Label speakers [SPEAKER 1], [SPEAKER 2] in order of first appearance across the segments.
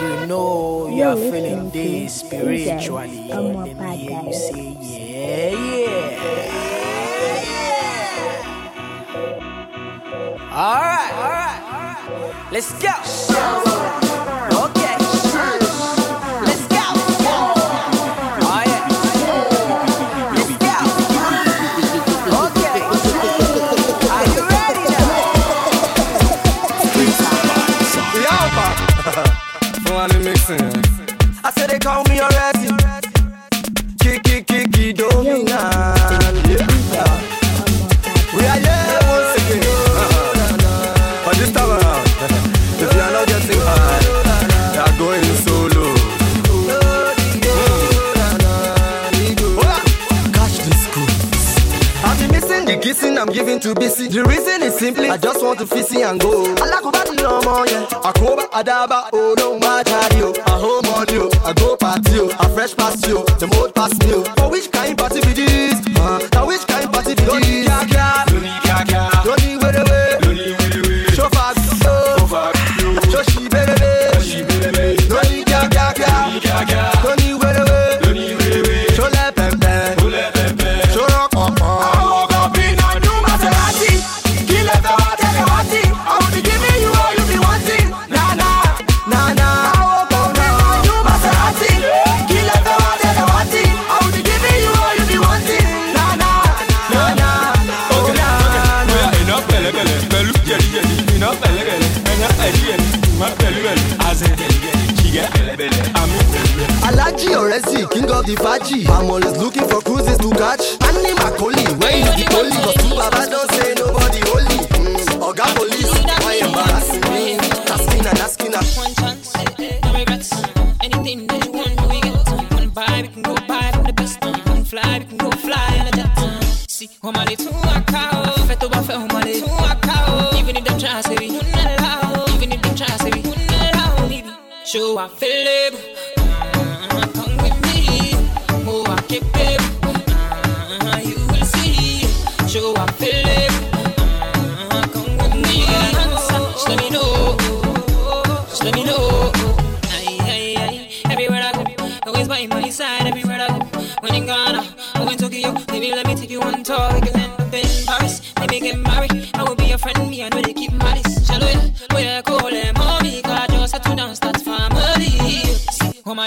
[SPEAKER 1] you know you are feeling this spiritually, let me hear you say, yeah, yeah.
[SPEAKER 2] All right, all
[SPEAKER 3] right, let's go. أدابا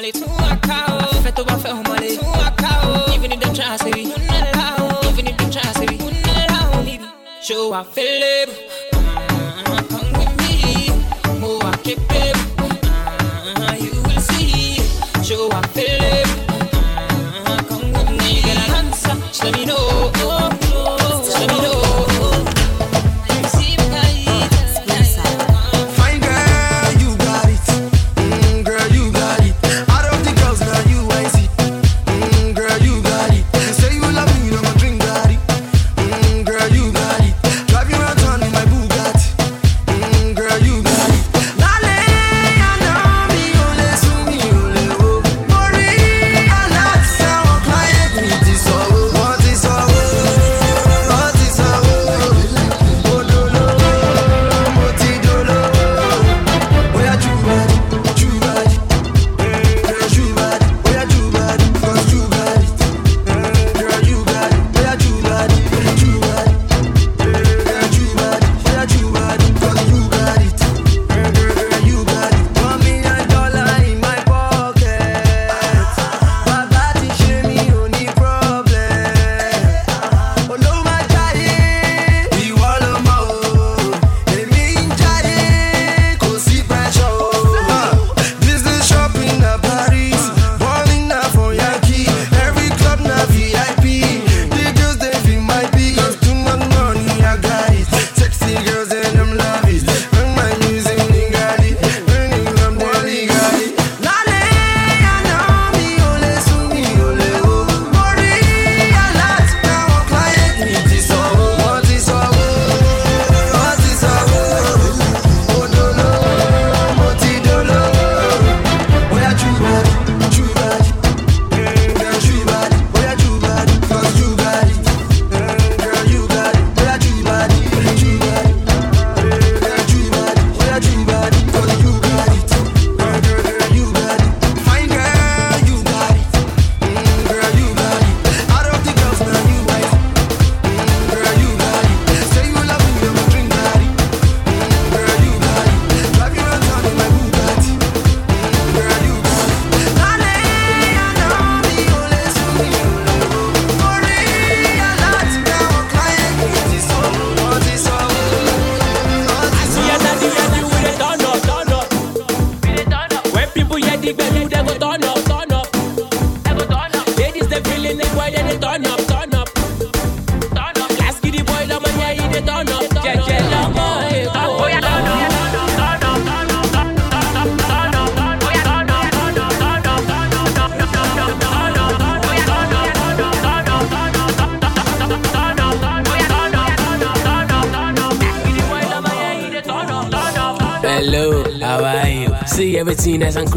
[SPEAKER 3] Mali, tu akao. Fais tout fait au Mali, tu akao. Even if them try to you not allow. Even if them try to you not allow. Show I feel it. Come with me, oh I keep it.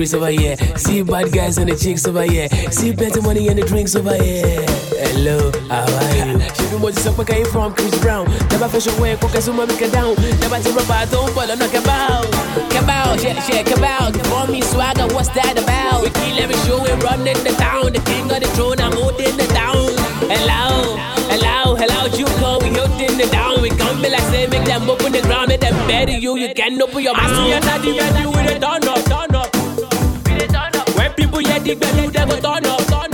[SPEAKER 4] Everything over here. See bad guys and the chicks over here. See better money and the drinks over here. Hello, how are you? Do much up came from Chris Brown. Never away, cook as soon get down. Never to rubber, don't but I'm not. Cabal, yeah, yeah, cabal. For me, swagger, what's that about? We kill every show, we in the town. The king of the throne, I'm holding the town. Hello, hello, hello, you go, we holding the down. We come be like say, make them open the ground, make them bury you. You can't open your mouth. I see another ready with a up. When people, yeah, the bed, you never turn up.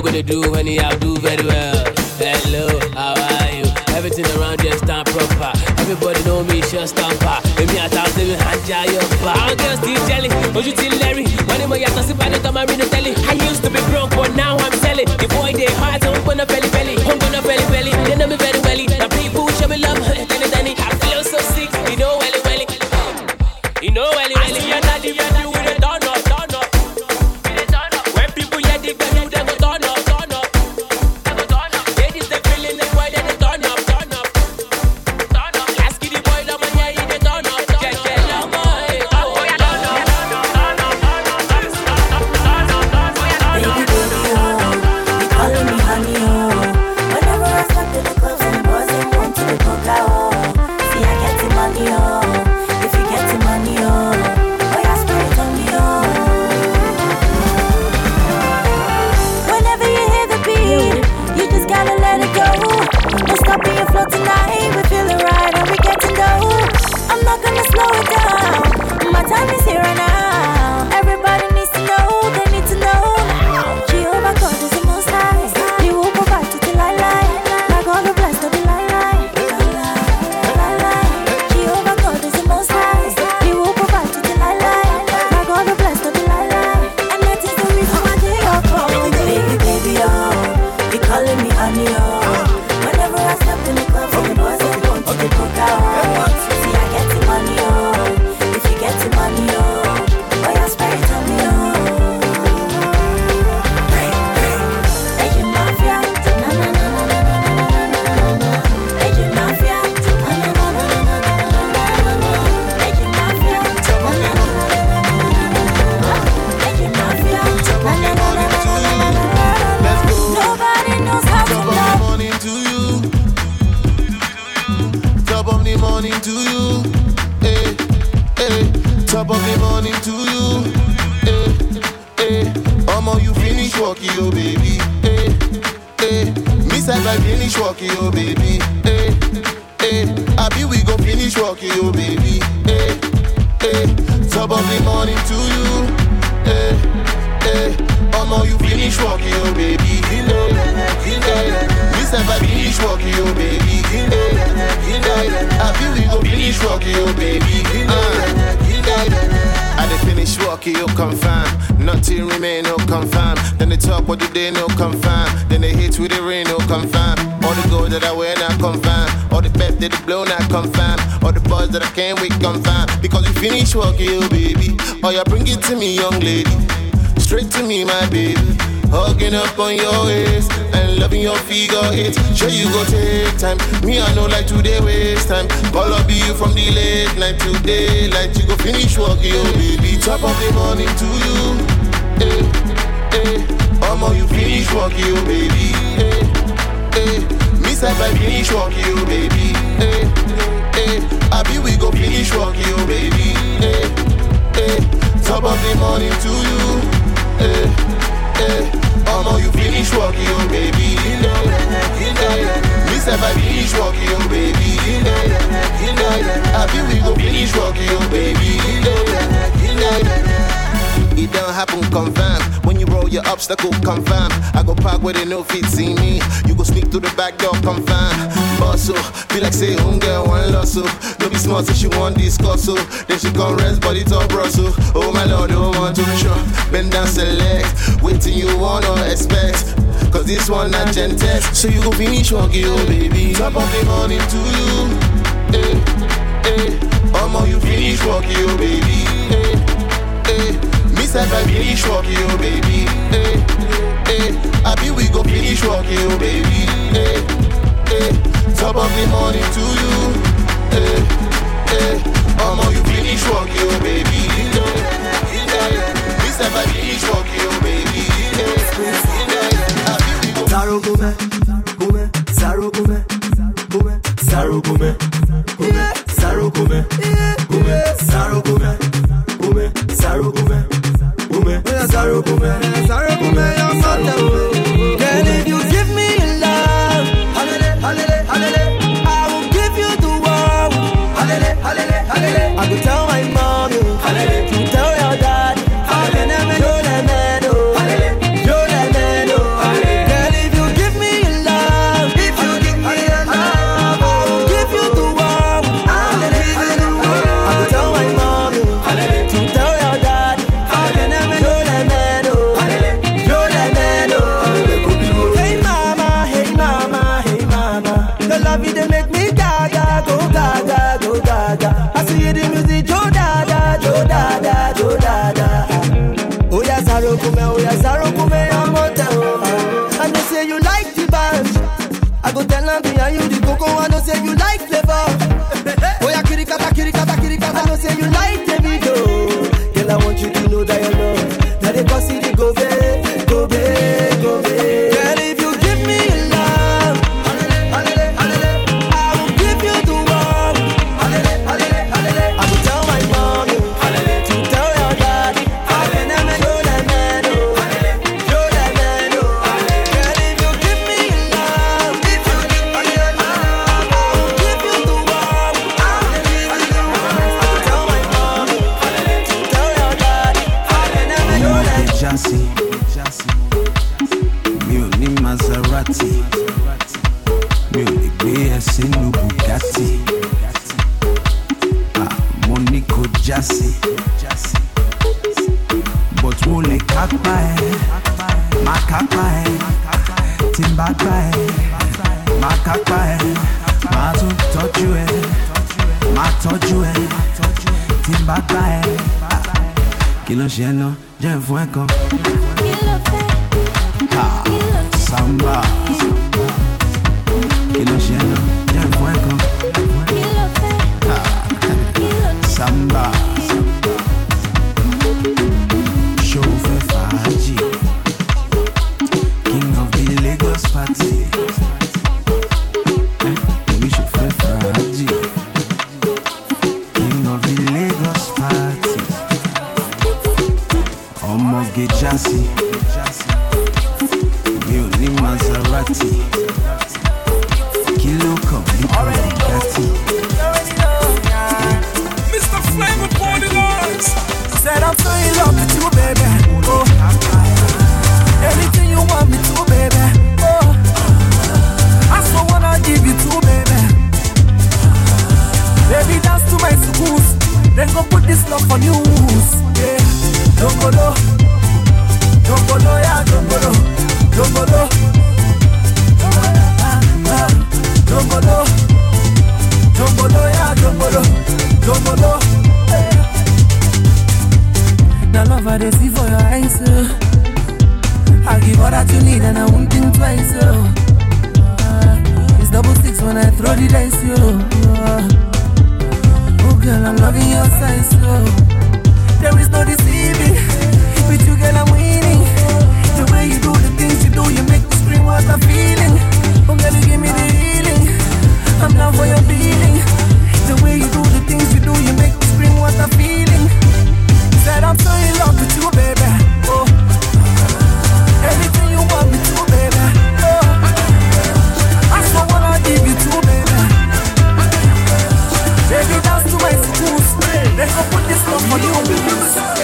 [SPEAKER 4] Look what they do when I do very well. Hello, how are you? Everything around you stand proper. Everybody know me, just stamper. Èmi àtàwọn èmi àjà yọ pa. Àwọn girls ti jẹ́lì, ojú ti lẹ́rì. Wọ́n ní mo yàtọ̀ sí pàdé kan máa rí ní tẹ́lẹ̀. I used to be broke but now I'm selling. The boy dey hard, belly, belly. fẹ́lifẹ́li, a belly, belly.
[SPEAKER 5] Can't wait, confirm. Because you finish work, you baby. Oh, you bring it to me, young lady. Straight to me, my baby. Hugging up on your waist and loving your figure eight. Sure you go take time. Me I know like today waste time. Call up you from the late night to daylight. You go finish work, yo baby. Top of the morning to you. Hey, hey. Omo you finish work, yo baby. Hey, hey. Miss if I finish work, yo baby. Eh, Abi we go finish work, yo oh, baby. Hey, hey. Top of the morning to you. Hey, hey. Omo, you finish work, yo, oh, baby. Hey, hey. Miss if I finish work, yo, oh, baby. Hey, hey. Happy we go finish work, yo, baby. Hey, hey. It don't happen confirm when you roll your obstacle confirm. I go park where they know fit see me. You go sneak through the back door confirm. Bosso, be like say home girl one. No be smart so she want discuss so. Then she come rest body top Brussels. Oh my lord, don't want to show. Bend down select. Wait till you wanna expect. Cause this one not gen test. So you go finish walking, oh baby. Top of the morning to you. Hey, hey. Omo, you finish walking, oh baby. Hey, hey. Me I finish walking, oh baby. Eh, eh, hey, hey. Happy we go finish walking, oh baby. Hey, hey. Top of the morning to you. Hey, hey. Omo, you finish walking, oh baby. Hey, hey. Said I finish walking, oh baby. Hey, hey. Happy we go
[SPEAKER 6] Saro kume, kume, saro kume, kume, saro kume, kume, saro kume, kume, saro kume, Girl, if you give me love, I will give you the world. I will tell my mom, see the music, jo dada, jo dada, jo dada. Oh yeah, Saro Kume, oh yeah, Saro Kume, I'm on town. And they say you like the bunch. I go tell them behind you the cocoa, and they say you like flavor. Don't go low. Yeah. The love I dey see for your eyes, eh. oh. I give all that you need and I won't think twice, oh. Uh, it's double six when I throw the dice, yo. Uh, oh girl, I'm loving your size, oh. There is no deceiving. With you, girl, I'm winning. The way you do the things you do, you make me scream what I'm feeling. Oh girl, you give me the healing. I'm down for your feeling. The way you do the things you do, you make me scream what I'm feeling. Said I'm so in love with you, baby. Oh, anything you want me to, baby. Oh, I wanna give you to, baby. Baby. Let's go put this on you.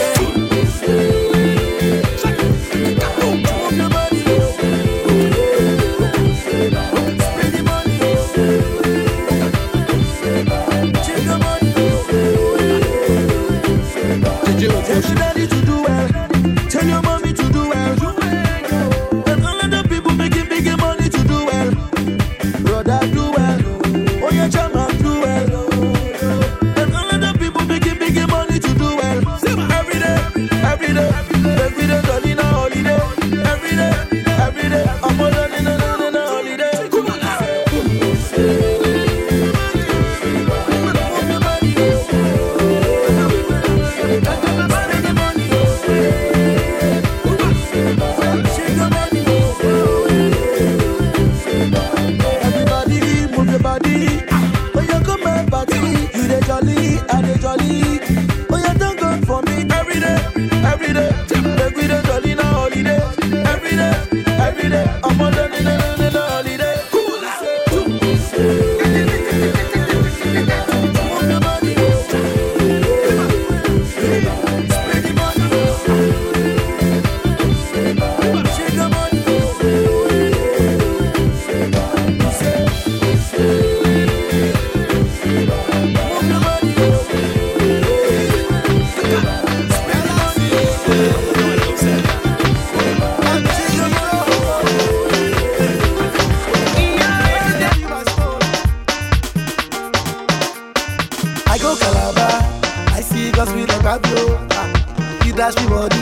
[SPEAKER 7] With a Pablo. Ah, he dash me body.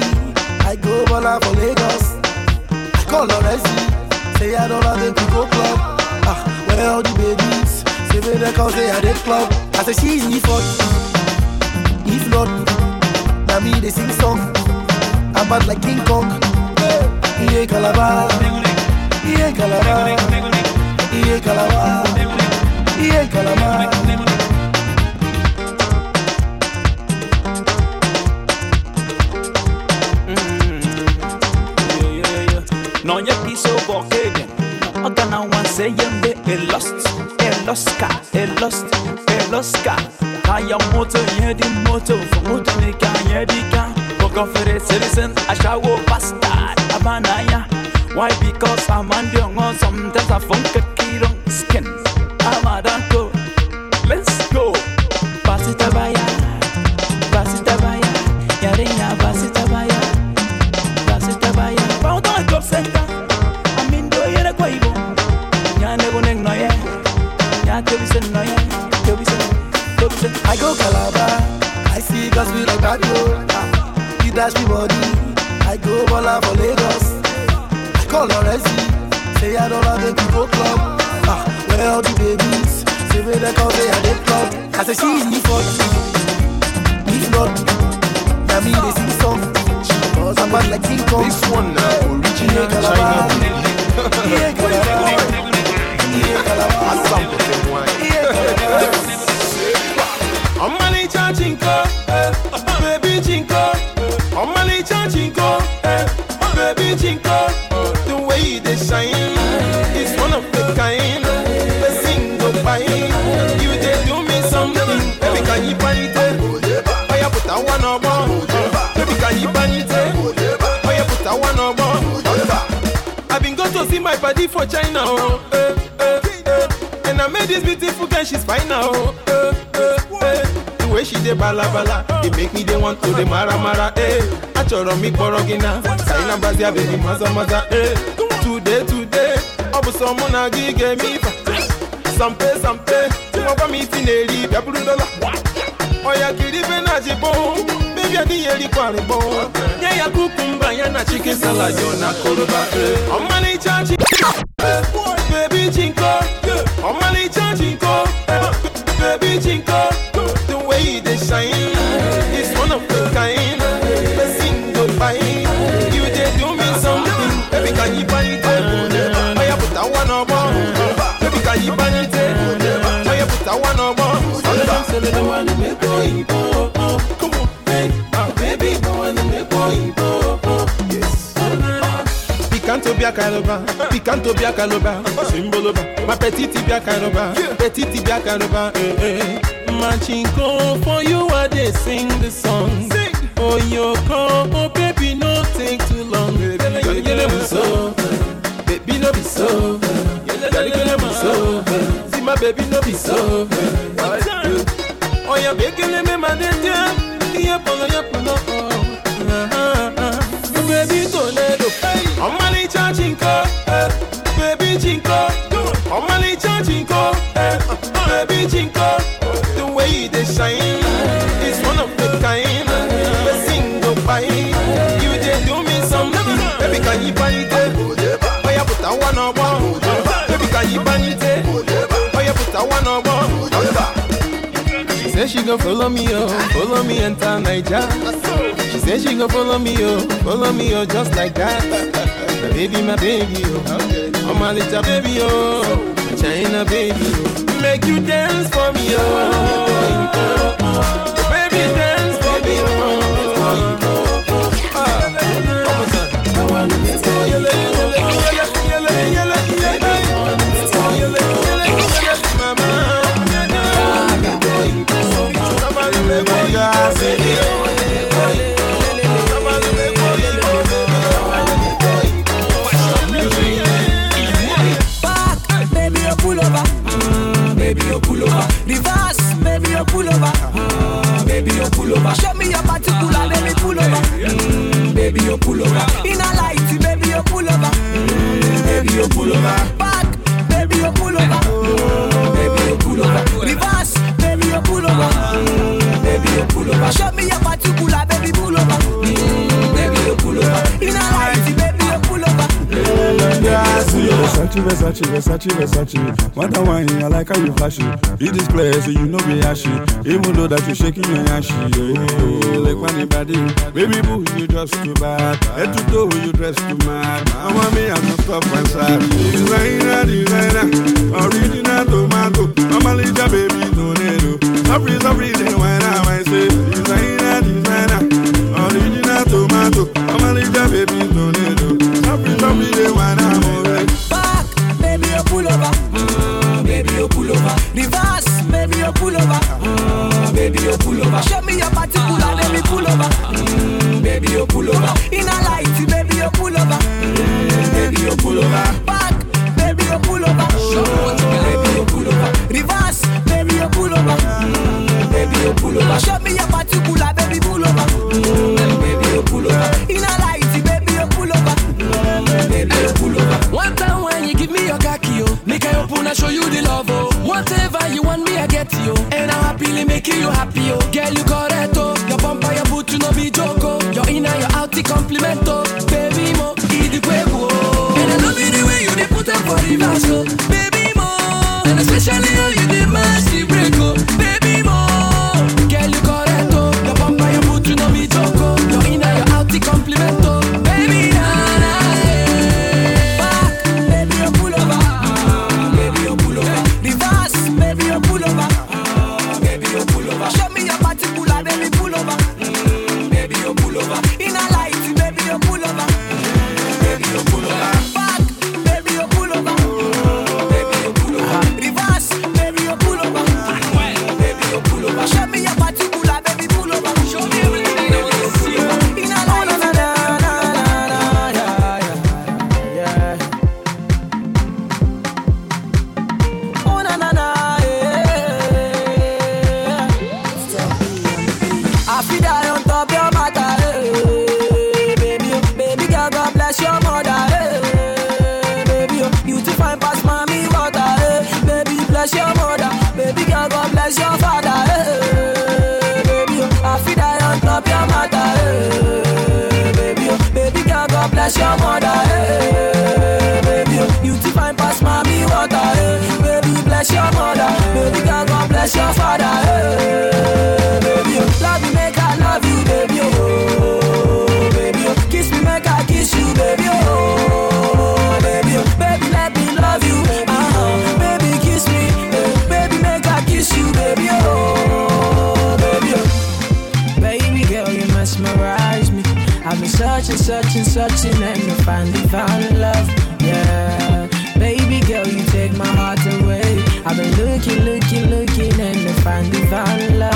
[SPEAKER 7] I go Bola for Lagos. I call Lorenzi, say I don't have to go club. Ah, where all the babies? Say they call say I did club. I say she's me for If not, now me they sing song. I'm bad like King Kong. He ain't Calabar, he ain't Calabar, he ain't Calabar, he ain't Calabar.
[SPEAKER 8] No nye piso bokegen Agana wan se yembe e lost E loska, e lost, e loska Kaya moto yedi moto Fo moto ni ka er yedi er ka Boko fere citizen ashawo bastard Abanaya Why? Because I'm on the on Sometimes I funk a kirong skin Amadanko Let's
[SPEAKER 7] I go Calabar, I see girls with like Pablo. Ah, he dash me body. I go Bola for Lagos. I call Lorenzi, say I don't have to go club. Ah, where all the babies? Say me they call say I did club. I say she's me for If not, now me they sing song. Cause I'm bad like King Kong.
[SPEAKER 5] This one now, original China
[SPEAKER 7] ain't Calabar. Ain't Calabar. Ain't Calabar.
[SPEAKER 9] Ọmọlẹ́cha chinko, eh, baby chinko. Ọmọlẹ́cha chinko, eh, baby chinko. The way dey shine is one of a kind. The single fine, you dey do me something. Baby, can you find it? Oya put that one on one. Baby, can you find it? Oya put that one on one. I been go to see my party for China, oh, eh, eh, eh. and I met this beautiful girl, she's fine now. Oh, eh, eh, eh. Way she dey bala bala, it make me dey want to dey mara mara. Eh. Achọrọ m ịkpọrọ gị na China Brazil baby maza maza. Eh. Today today, ọ bụ sọ mụ na gị ga-eme ife. Sampe sampe, nwakwa m isi na-eri bịa bụrụ dọla. Oya kiri ife na jibo, baby adịghị erikwa arịbọ. Nye ya kukumba ya na chicken salad na koroba. Eh. Ọmalịcha chi. Baby chinko, ọmalịcha chinko, baby chinko, shine is one of a kind. The single fine, you dey do me something. Baby, can you buy it? Oya put that one on one. Baby, can you buy it? Oya put that one on one. Come on, hey, ah, baby, wanna make boy, yes. Picanto bia caloba, picanto bia caloba, simboloba, ma petite bia caloba, petite bia caloba, eh eh. Machinko, for you I dey sing the song. Oh yo come, oh baby no take too long, baby. You know so, baby no be so, girl you know so. See my baby no be so. Oh yeah, baby let me man dey yeah, polo yeah polo. Baby Toledo, ọmọlẹ́cha chinko, eh, baby chinko, ọmọlẹ́cha chinko, eh, baby gon' follow me, oh, follow me enter Naija. She say she gon' follow me, oh, follow me, oh, just like that. My baby, my baby, oh, oh my little baby, oh. China baby. oh. Make you dance for me, oh. Baby, dance
[SPEAKER 10] you pull over. Show me your particular, baby, pull over. Mm, baby, you pull over. In a light, baby, you pull over. Mm, baby, you pull over. Back, baby, you pull over. Mm, baby, you pull over. Reverse, baby, you pull over. Mm, baby, you pull over. Show me your particular,
[SPEAKER 11] Versace, Versace, Versace, Versace. What a wine, I like how you flashy. In this place, you know be ashy. Even though that you shaking your ashy. Yeah, like funny body. Baby boo, you just too bad. Head to toe, you dress too mad. I want me, I'm not stop and sad. Designer, designer. Original tomato. Mama Lisa, baby, tornado. Sorry, sorry, then why now I say. Designer, designer. Original tomato. Mama Lisa, baby, tornado. Sorry,
[SPEAKER 10] pull over. Mm, baby, you pull over. Show me your particular, baby, pull over. Mm, baby, you pull over. In a light, baby, you pull over. Mm, baby, you pull over. Back, baby, you pull over. Mm, baby, you pull over. Reverse, baby, you pull over. Mm, baby, you pull over. Show me your particular, baby, pull over. Mm, baby, you pull over. In a light, baby, you pull over. Mm, baby, you pull over.
[SPEAKER 12] One time when you give me your khaki, oh, make I open and show you the love, get you. Oh. And I'm happily making you happy, oh. Girl, you correct, oh. Your bumper, your boot, you no be joke, oh. Your inner, your outie compliment, oh. Baby, mo, eat the quavo, oh. And I love it the way you dey put up for reverse, oh. Baby, mo. And especially how you
[SPEAKER 10] God bless your mother, eh. baby, you too fine pass mommy water, eh. baby, bless your mother, baby girl, God bless your father, eh. baby, love me, make searching, and to finally found love. Yeah, baby girl, you take my heart away. I've been looking, looking, looking, and to finally found love.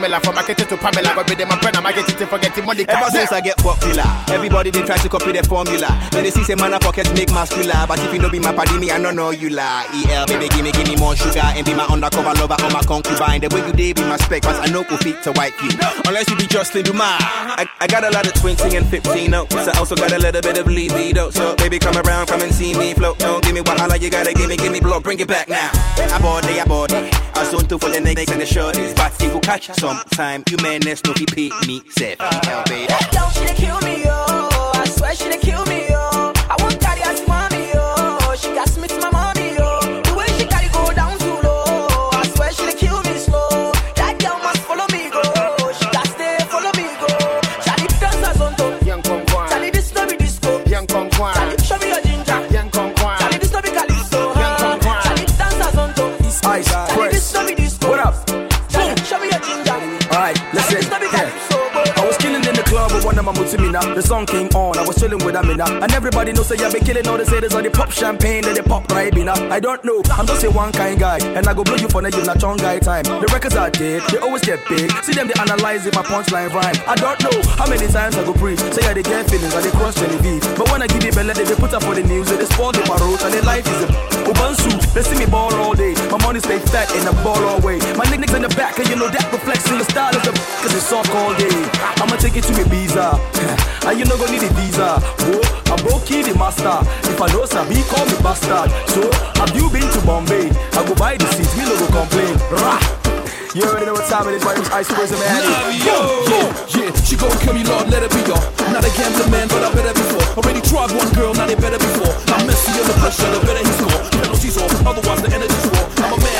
[SPEAKER 10] Me
[SPEAKER 1] change me formula from market to Pamela but be them friend I'm get it forgetting money
[SPEAKER 13] Ever since I get popular, everybody they try to copy the formula. Then they see say man a pocket make muscular, but if you don't be my paddy, me I don't know you lie. EL, baby, give me, give me more sugar and be my undercover lover or my concubine. The way you did be my spec, but I know go fit to white you. Unless you be Justin Dumas. I, I got a lot of 20 and 15 notes. I also got a little bit of libido. So baby, come around, come and see me float. Don't give me what holla, you gotta give me, give me blow, bring it back now. I bought it, I bought it. I zone two for the niggas and the shorties, but it will catch sometime. You man, that's no pay me, said.
[SPEAKER 14] Don't she kill me, yo. I swear she kill me,
[SPEAKER 15] with me mutimina. The song came on, I was chilling with Amina. And everybody knows that I be killing all the haters on the pop champagne and the pop ribena. I don't know, I'm just a one kind guy. And I go blow you for the na chong guy time. The records are dead, they always get big. See them, they analyze if my punchline rhyme. I don't know how many times I go preach. Say I they get feelings, I they cross Genevieve. But when I give you belly, they, they put up for the news. They spawn the parrot and their life is a Ubansu. They see me ball all day. My money stay fat and I ball all way. My niggas in the back, and you know that reflects in the style of the cause it's all day. I'ma take it to Ibiza. Eh. and you no go need a visa. Whoa, I'm broke the master. If I know Sabi, call me bastard. So, have you been to Bombay? I go buy the seats, me no go complain. Rah! You already know what time it is, my name's Ice Prince Man.
[SPEAKER 16] Love yo, yeah, yeah, she gon' kill me, Lord, let it be y'all. Not a gambler man, but I better before. Already tried one girl, now they better before. I'm messy under pressure, the better he score. Penalties off, otherwise the energy's raw. I'm a man,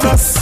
[SPEAKER 17] girl, you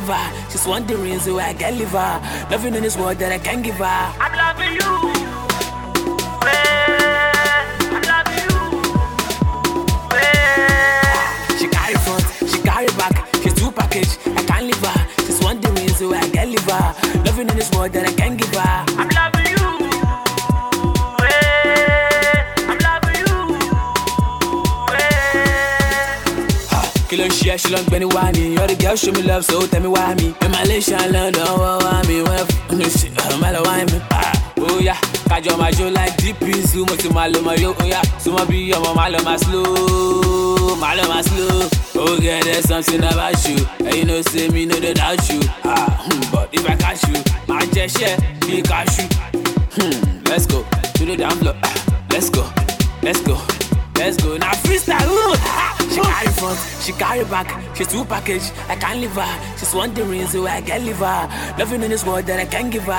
[SPEAKER 18] leave. She's wondering so I can leave her. Loving in this world that I can't give her. I'm loving you.
[SPEAKER 19] Ní wá mi you're the girl show me love so tell me why me in Malaysia London wọ́n wá mi wọ́n fún mi ṣe ọmọ lọ wá mi. ó yá kájọ máa jó like deep zoo mo ti máa lo ọmọ yóò ó yá súnmọ́ bí ọmọ máa lọ máa slow máa lọ máa slow. Oh girl there's something about you and you know say me no dey doubt you. Ah, hmm, but if I catch you máa jẹ ṣẹ́ bí cashew. Hmm, let's go to the down blow. Ah, let's go let's go. She carry back. She's two package. I can't leave her. She's wondering so I can't leave her. Loving in this world that I can't give her.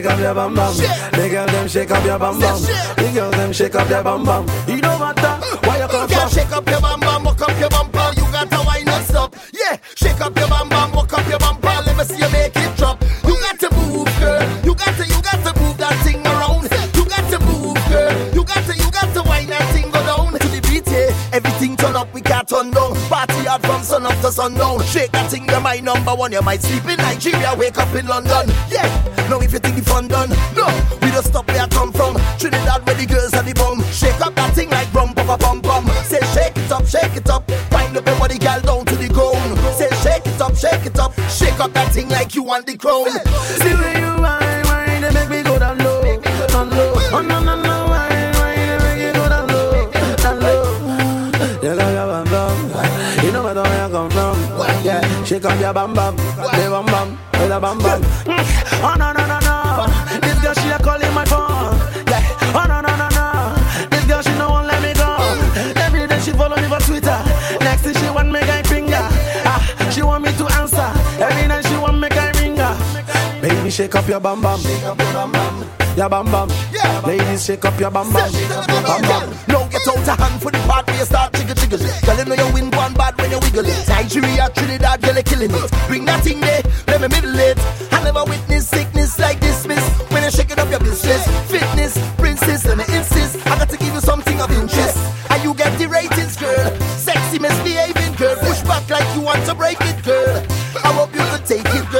[SPEAKER 6] Shake up your bum bum. The girls them shake up your bum bum. The girls them shake up their bum bum. Don't matter uh, where you come
[SPEAKER 1] Girl,
[SPEAKER 6] from.
[SPEAKER 1] shake up your bam bam, walk up your bumper. You got to wine and stop. Yeah, shake up your bam bam, walk up your bumper. Let me see you make it drop. Everything turn up, we can't turn down. Party hard from sun up to sundown. Shake that thing, you're my number one. You might sleep in Nigeria, wake up in London. Yeah, now if you think the fun done, no, we don't stop where I come from. Trinidad, where the girls are the bum. Shake up that thing like rum, pum, pum, pum. Say shake it up, shake it up. Wind up your body, girl, down to the ground. Say shake it up, shake it up. Shake up that thing like you want the crown.
[SPEAKER 6] The way you whine, shake up your bum bum, the bum, with a bum bum. Oh no no no no, this girl she a calling my phone. Yeah, oh no no no no, this girl she no won't let me go. Every day she follow me for Twitter. Next thing she want me guy finger. Ah, she want me to answer. Every night she want me guy ringer. Baby, shake up your bum bum. Shake up your bum bum. Your bum bum. Yeah. Ladies, shake up your bum bum. Bum bum.
[SPEAKER 1] Now get out a hand for the part where you start jiggle jiggle. Girl, you know you win one bad when you wiggle it. Nigeria, Trinidad, girl, you killing it. Bring that thing there, let me middle it. I never witnessed sickness like this, miss. When you're shaking up your business, fitness, princess, let me insist. I got to give you something of interest. And you get the ratings, girl. Sexy, misbehaving, girl. Push back like you want to break it, girl. I hope you could take it, girl.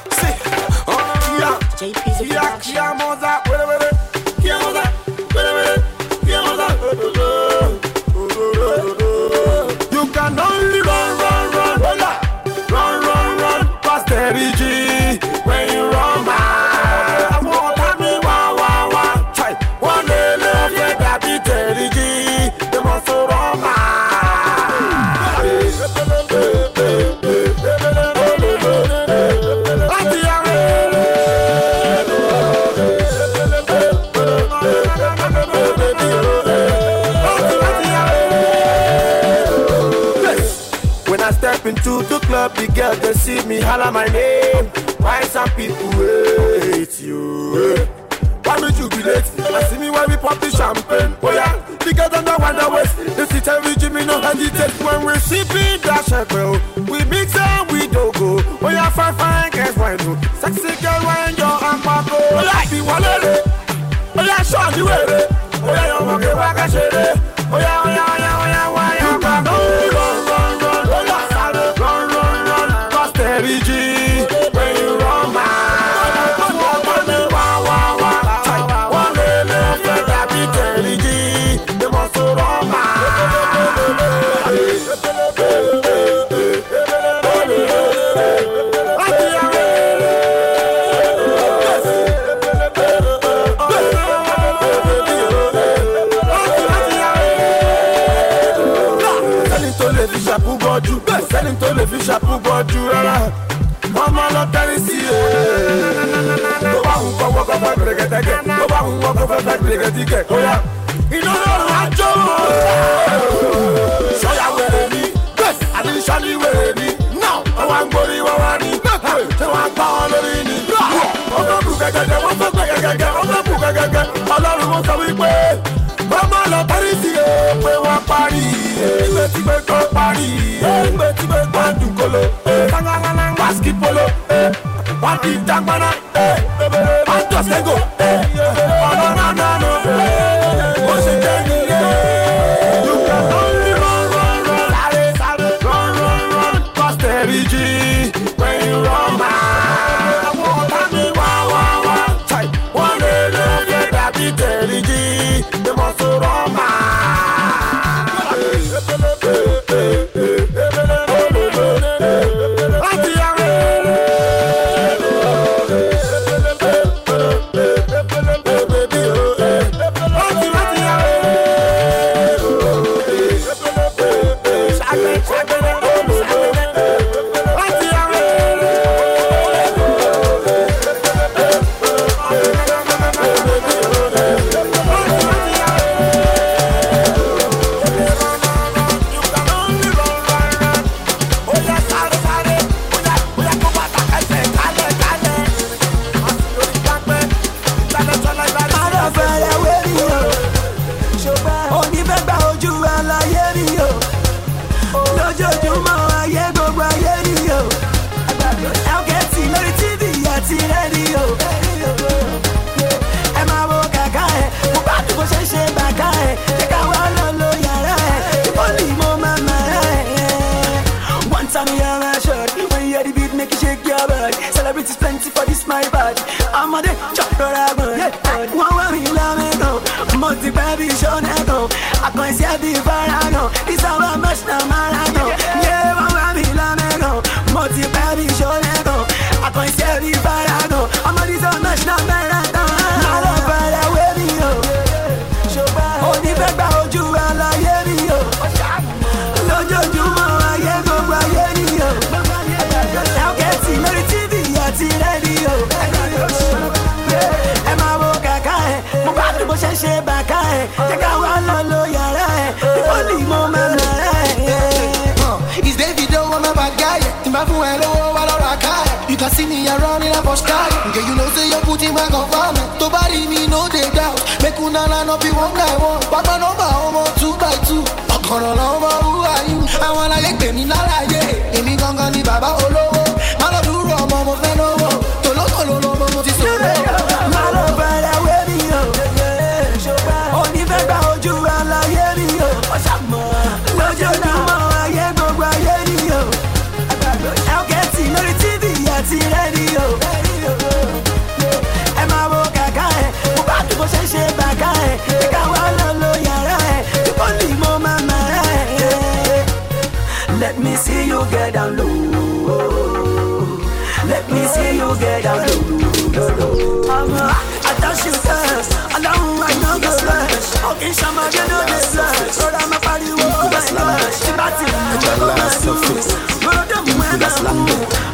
[SPEAKER 11] holler my name.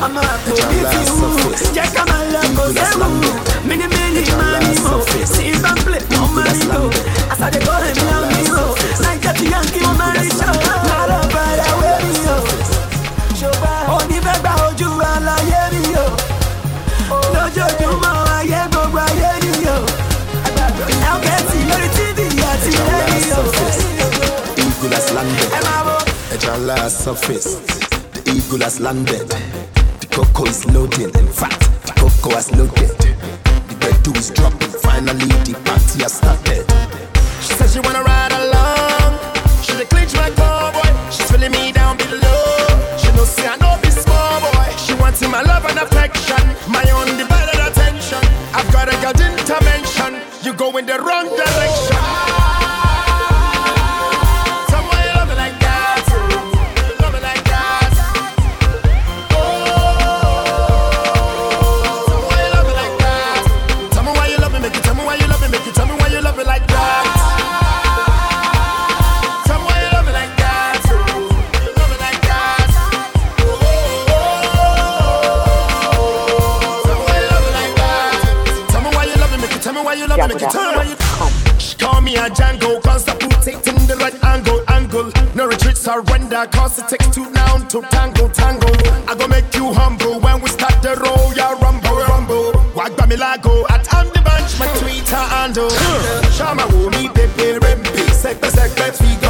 [SPEAKER 10] Mama kunifiu
[SPEAKER 20] Eagle has surface. The eagle has landed cocoa is loading, in fact, the cocoa has loaded. The bread is dropping, finally the party has started.
[SPEAKER 21] She says she wanna ride along, she the clinch my cowboy. She's feeling me down below. She no say I know be small boy. She wants my love and affection, my undivided attention. I've got a good intervention. You go in the wrong direction. surrender, cause it takes two now to tango, tango. I go make you humble when we start the roll, ya yeah, rumble, rumble. Wag Bamilago at I'm the bunch, my Twitter handle. Shama,
[SPEAKER 10] who me, the parent, pick, sector, sector.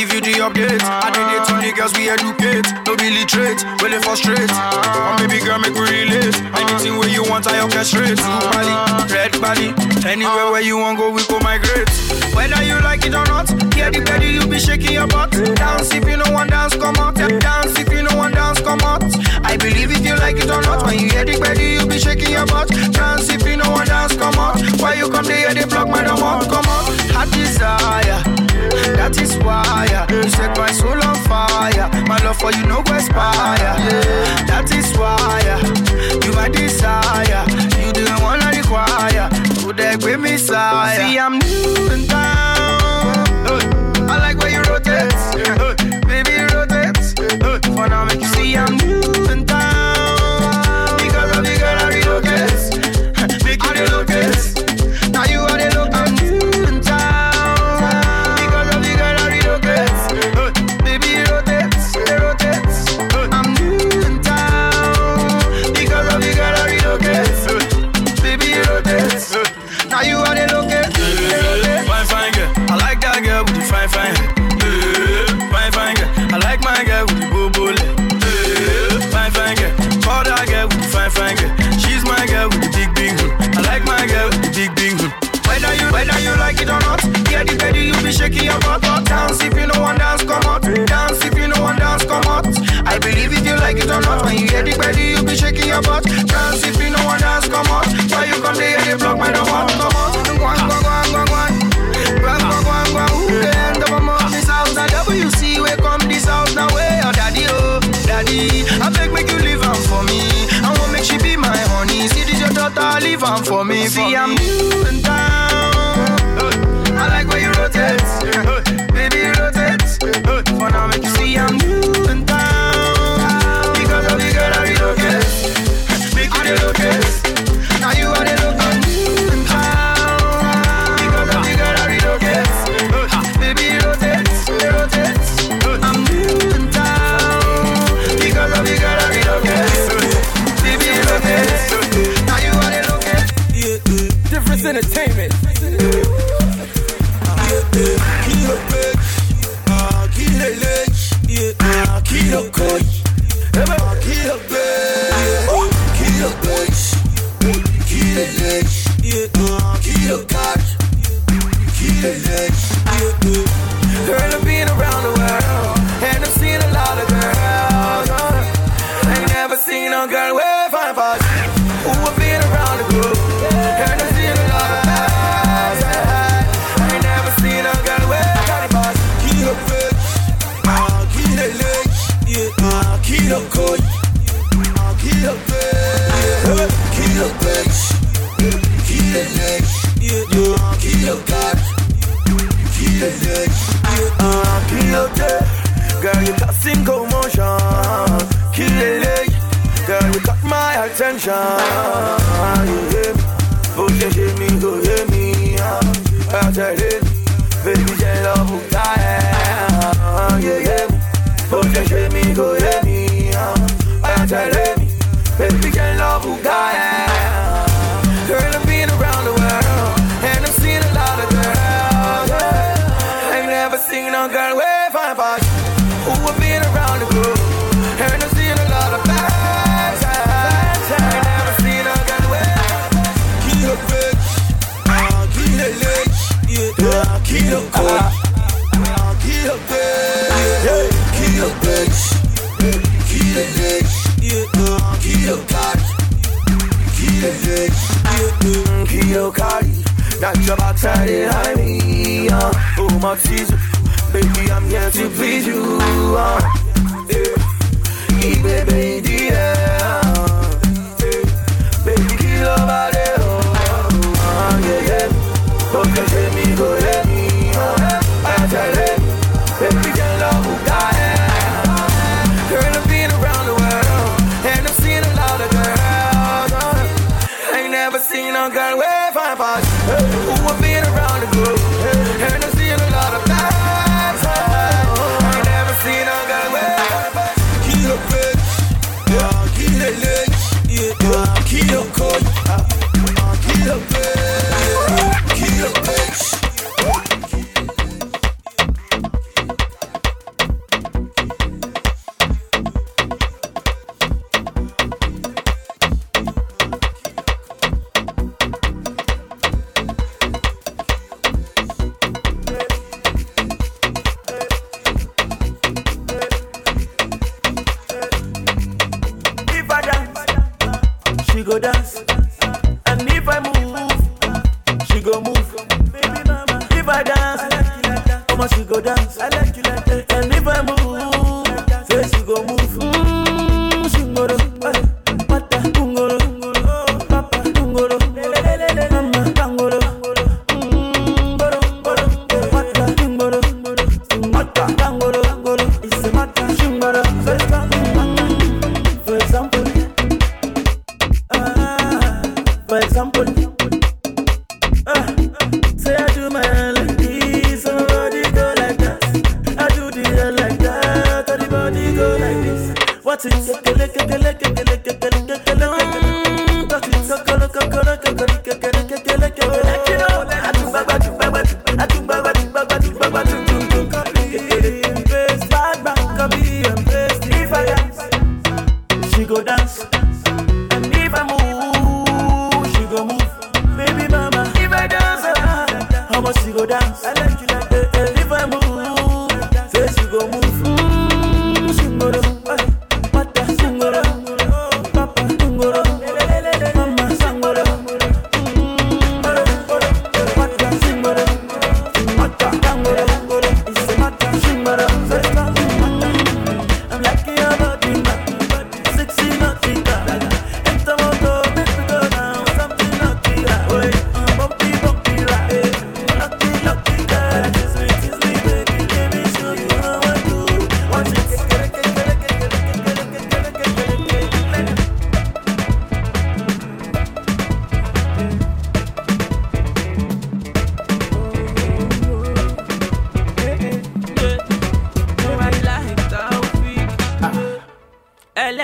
[SPEAKER 10] give you
[SPEAKER 6] the update. I did it to niggas, we educate. No be literate, well, they frustrate. Oh, baby girl, make we relate. Anything where you want, I orchestrate. Blue Bali, red Bali. Anywhere where you want, go, we go migrate. Whether you like it or not, yeah, the belly, you be shaking your butt. Dance if you know one dance, come out. Dance if you know one dance, come out. I believe if you like it or not, when you hear the belly, you be shaking your butt. Dance if you know one dance, come out. Why you come there, they block my door, come out. Hot desire. That is why uh, you set my soul on fire. My love for you no go expire. That is why uh, you my desire. You don't wanna require. Who the great Messiah? See I'm new and down. I like where you rotate, baby rotate. For now make you see I'm new. want for me. See. I'm new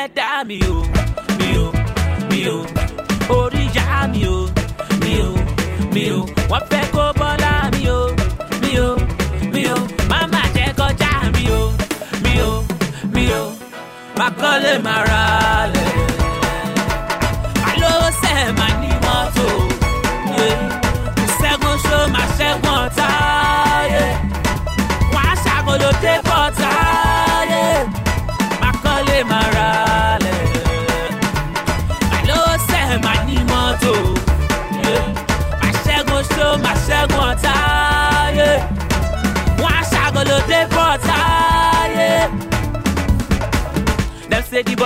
[SPEAKER 8] Ẹlẹ́dàá mi o, mi o, mi o, oríyá mi o, mi o, mi o, wọ́n fẹ́ kó bọ́lá mi o, mi o, mi o, máma jẹ́ kọjá mi o, mi o, mi o, má kọ́lé má ra lẹ̀.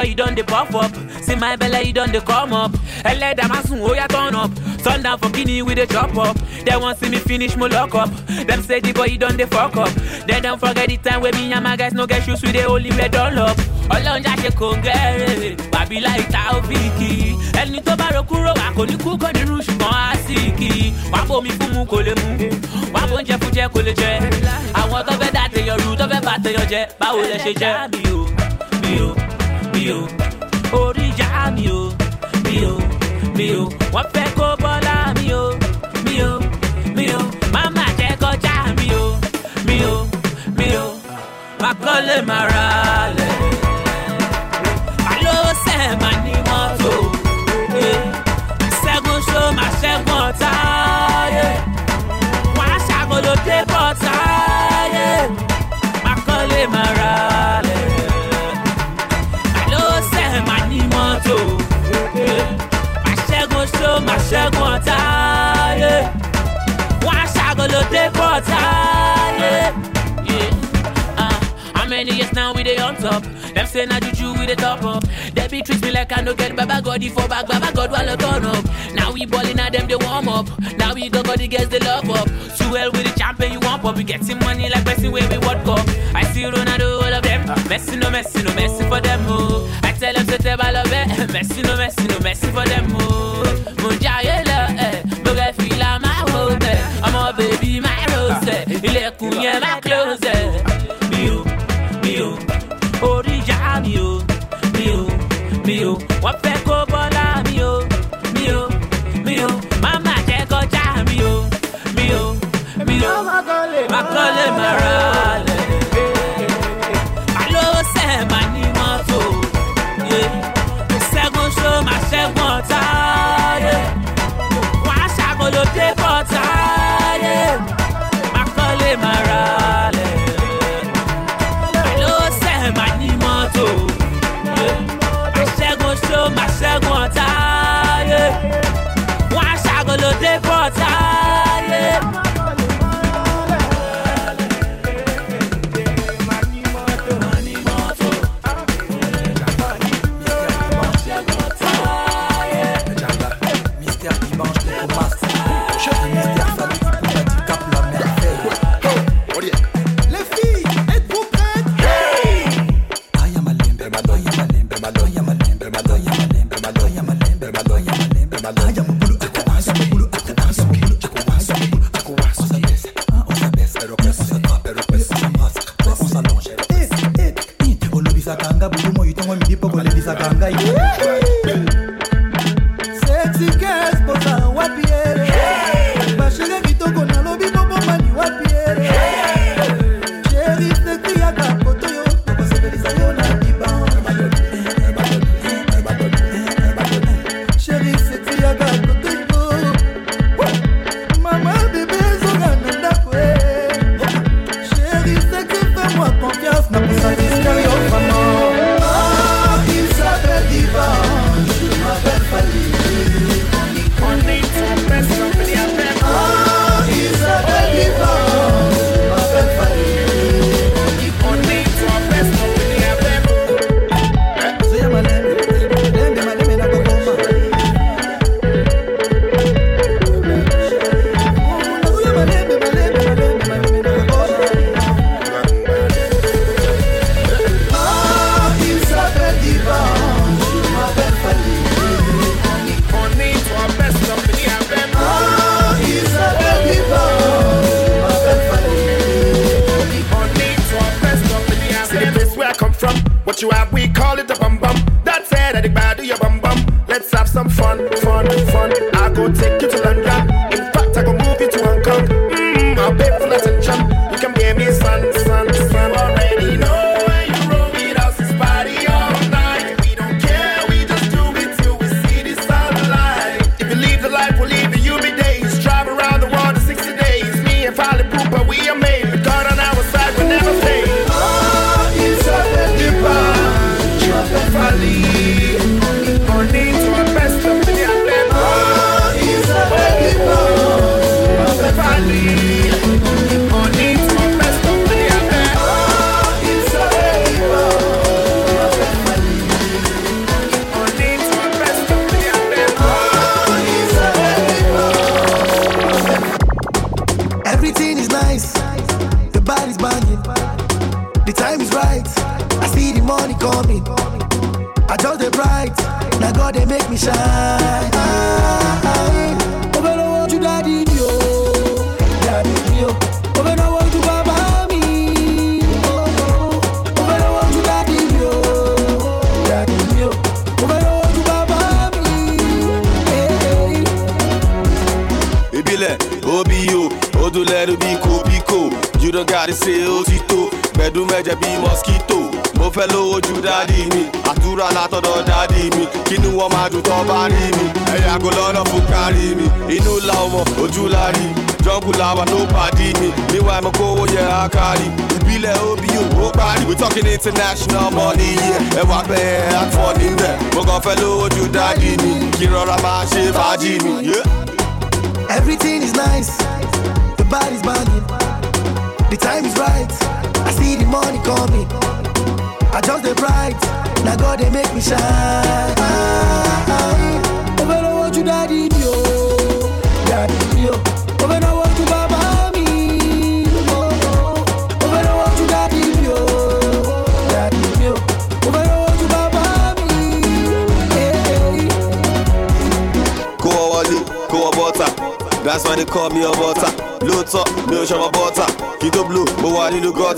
[SPEAKER 8] Boy you done the puff up, see my belle you done the come up. Ẹlẹ́dàá máa sùn ó oh, yá turn up, sundown for guinea we dey chop up. Dem wan see me finish my lock up, Them say the boy you don dey fuck up. They don't forget the time wey me and my guys no get shoes with the only wear dunlop. Ọlọ́run já ṣe kò gẹ́rẹ́, bàbí láì ta òfìkì. Ẹni tó bá ro kúrò wà kò ní kú kò ní rú ṣùgbọ́n á sì kì í. Wàá bomi fún mu kò lè bóúnjẹ fún jẹ jẹ. Tó rú jẹ, báwo lẹ jẹ́? Mi ò mi o. Orí ìyá mi o mi o mi o. Wọ́n fẹ́ kó bọ́lá mi o mi o mi o. Máma jẹ́ kọjá mi o mi o mi o. Má kọ́lé má ṣàgolo dé bọ́tà. How many years now we dey on top? Dem say na juju we dey top up. Dem be treat me like I no get baba God for back, baba God while I turn up. Now we ballin' at them they warm up. Now we go go the girls they love up. Too well with the champion you want pop. We getting money like person where we World Cup. I see Ronaldo all of them. Messi no Messi no Messi for them oh. I tell them to tell my love it. Messi no Messi no Messi for them oh. Ilẹ̀kùn yẹn my close eh. Mi ò, mi ò, orí ìyá mi ò, mi ò, mi ò, wọ́n fẹ́ kó bọ́lá mi ò, mi ò, mi ò, máma jẹ́ kọjá mi ò, mi ò, mi ò, má kọ́lé má ra lẹ̀. Àlọ́ sẹ̀ má ní mọ́tò, ṣẹ́gun ṣó má ṣẹ́gun ọ̀tá. yeah. Wọ́n á ṣàkóló dé bọ́tà. Yeah. Má
[SPEAKER 7] you have we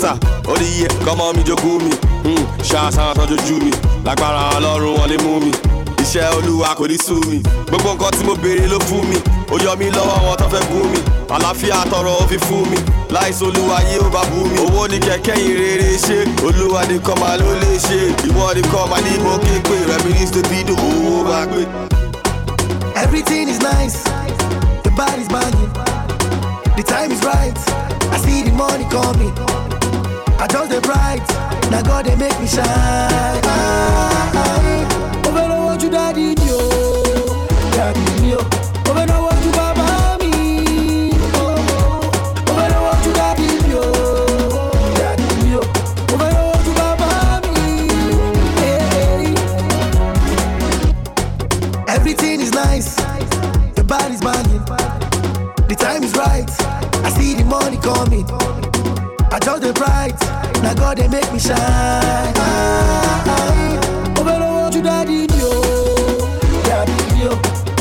[SPEAKER 22] mẹ́ta ó di yẹ kọ́mọ mi. Jogún mi hmm, ṣáṣá tán jojú mi. Lágbára ọlọ́run wọlé mú mi. Iṣẹ́ olúwa kò ní sú mi. Gbogbo nǹkan tí mo béèrè ló fún mi. Ó yọ mí lọ́wọ́ wọn tó fẹ́ gún mi. Àlàáfíà tọrọ ó fún mi. Láìsí olúwa yé ó bá bú mi. Owó ní kẹ̀kẹ́ ìrere ṣe. Olúwa nìkan máa ló lè ṣe. Ìwọ nìkan máa ní mo ké pé. Rẹ̀mí ní stébido owó máa gbé.
[SPEAKER 23] everything is nice. The bar is banging. The time is right. I see the money coming. I just the bright. Now God they make me shine.
[SPEAKER 7] I, I, I, I, I, I, I, I, just the bright. Now God they
[SPEAKER 24] make me shine.
[SPEAKER 10] I, I, I, oh, but I want you, daddy, yo, oh. daddy, yo.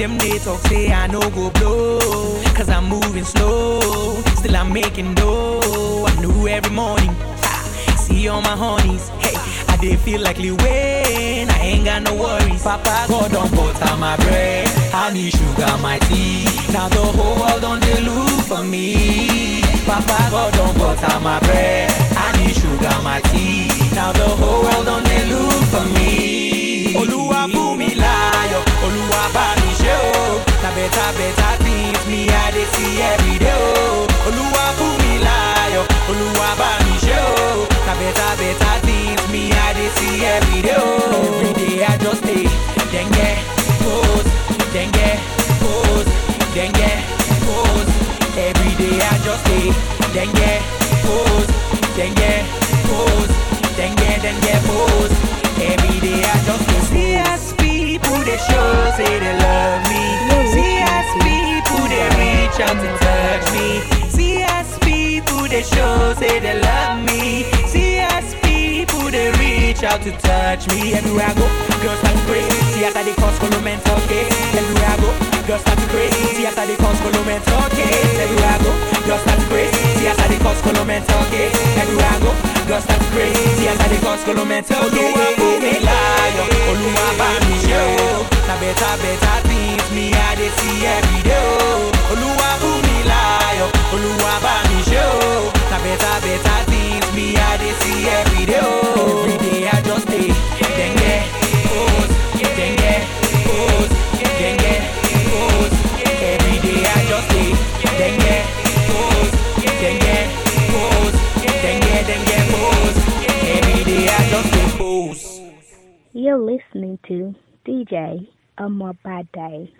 [SPEAKER 10] Them they talk say I no go blow. Cause I'm moving slow Still I'm making dough. I knew every morning See all my honeys. Hey I dey feel like Lil Wayne I ain't got no worries. Papa God don't butter my bread. Honey sugar my tea. Now the whole world don't they look for me. Papa God don't butter my bread. Honey sugar my tea. Now the whole world don't they look for me. Fún mi láyọ̀, Olúwa bá mi ṣe o. Na better better things me I dey see every day oh. o. Olúwa fún mi láyọ̀, Olúwa bá mi ṣe o. Na better better things me I dey see every day o. Every day I just dey denge pose, denge pose, denge pose. Every day I just dey denge pose, denge pose, denge denge pose. Every day I just dey see people they show say they love me. See as people they reach out to touch me. See as people they show say they love me. See as people they reach out to touch me. Everywhere I go, girls start crazy. See as I they cause follow mental case. Everywhere I go, just start to praise See as I dey cause coloment, okay Everywhere I go, just start to praise See as I dey cause coloment, okay Everywhere I go, just start to praise See as I dey cause coloment, okay Olúwa kò mí láyọ̀, Olúwa bá mi yẹ Na better better things me I dey see every day o. Olúwa kò mí láyọ̀, Olúwa bá mi yẹ Na better better things me I dey see everyday. Everyday I just stay. then get
[SPEAKER 25] You're listening to DJ Amor day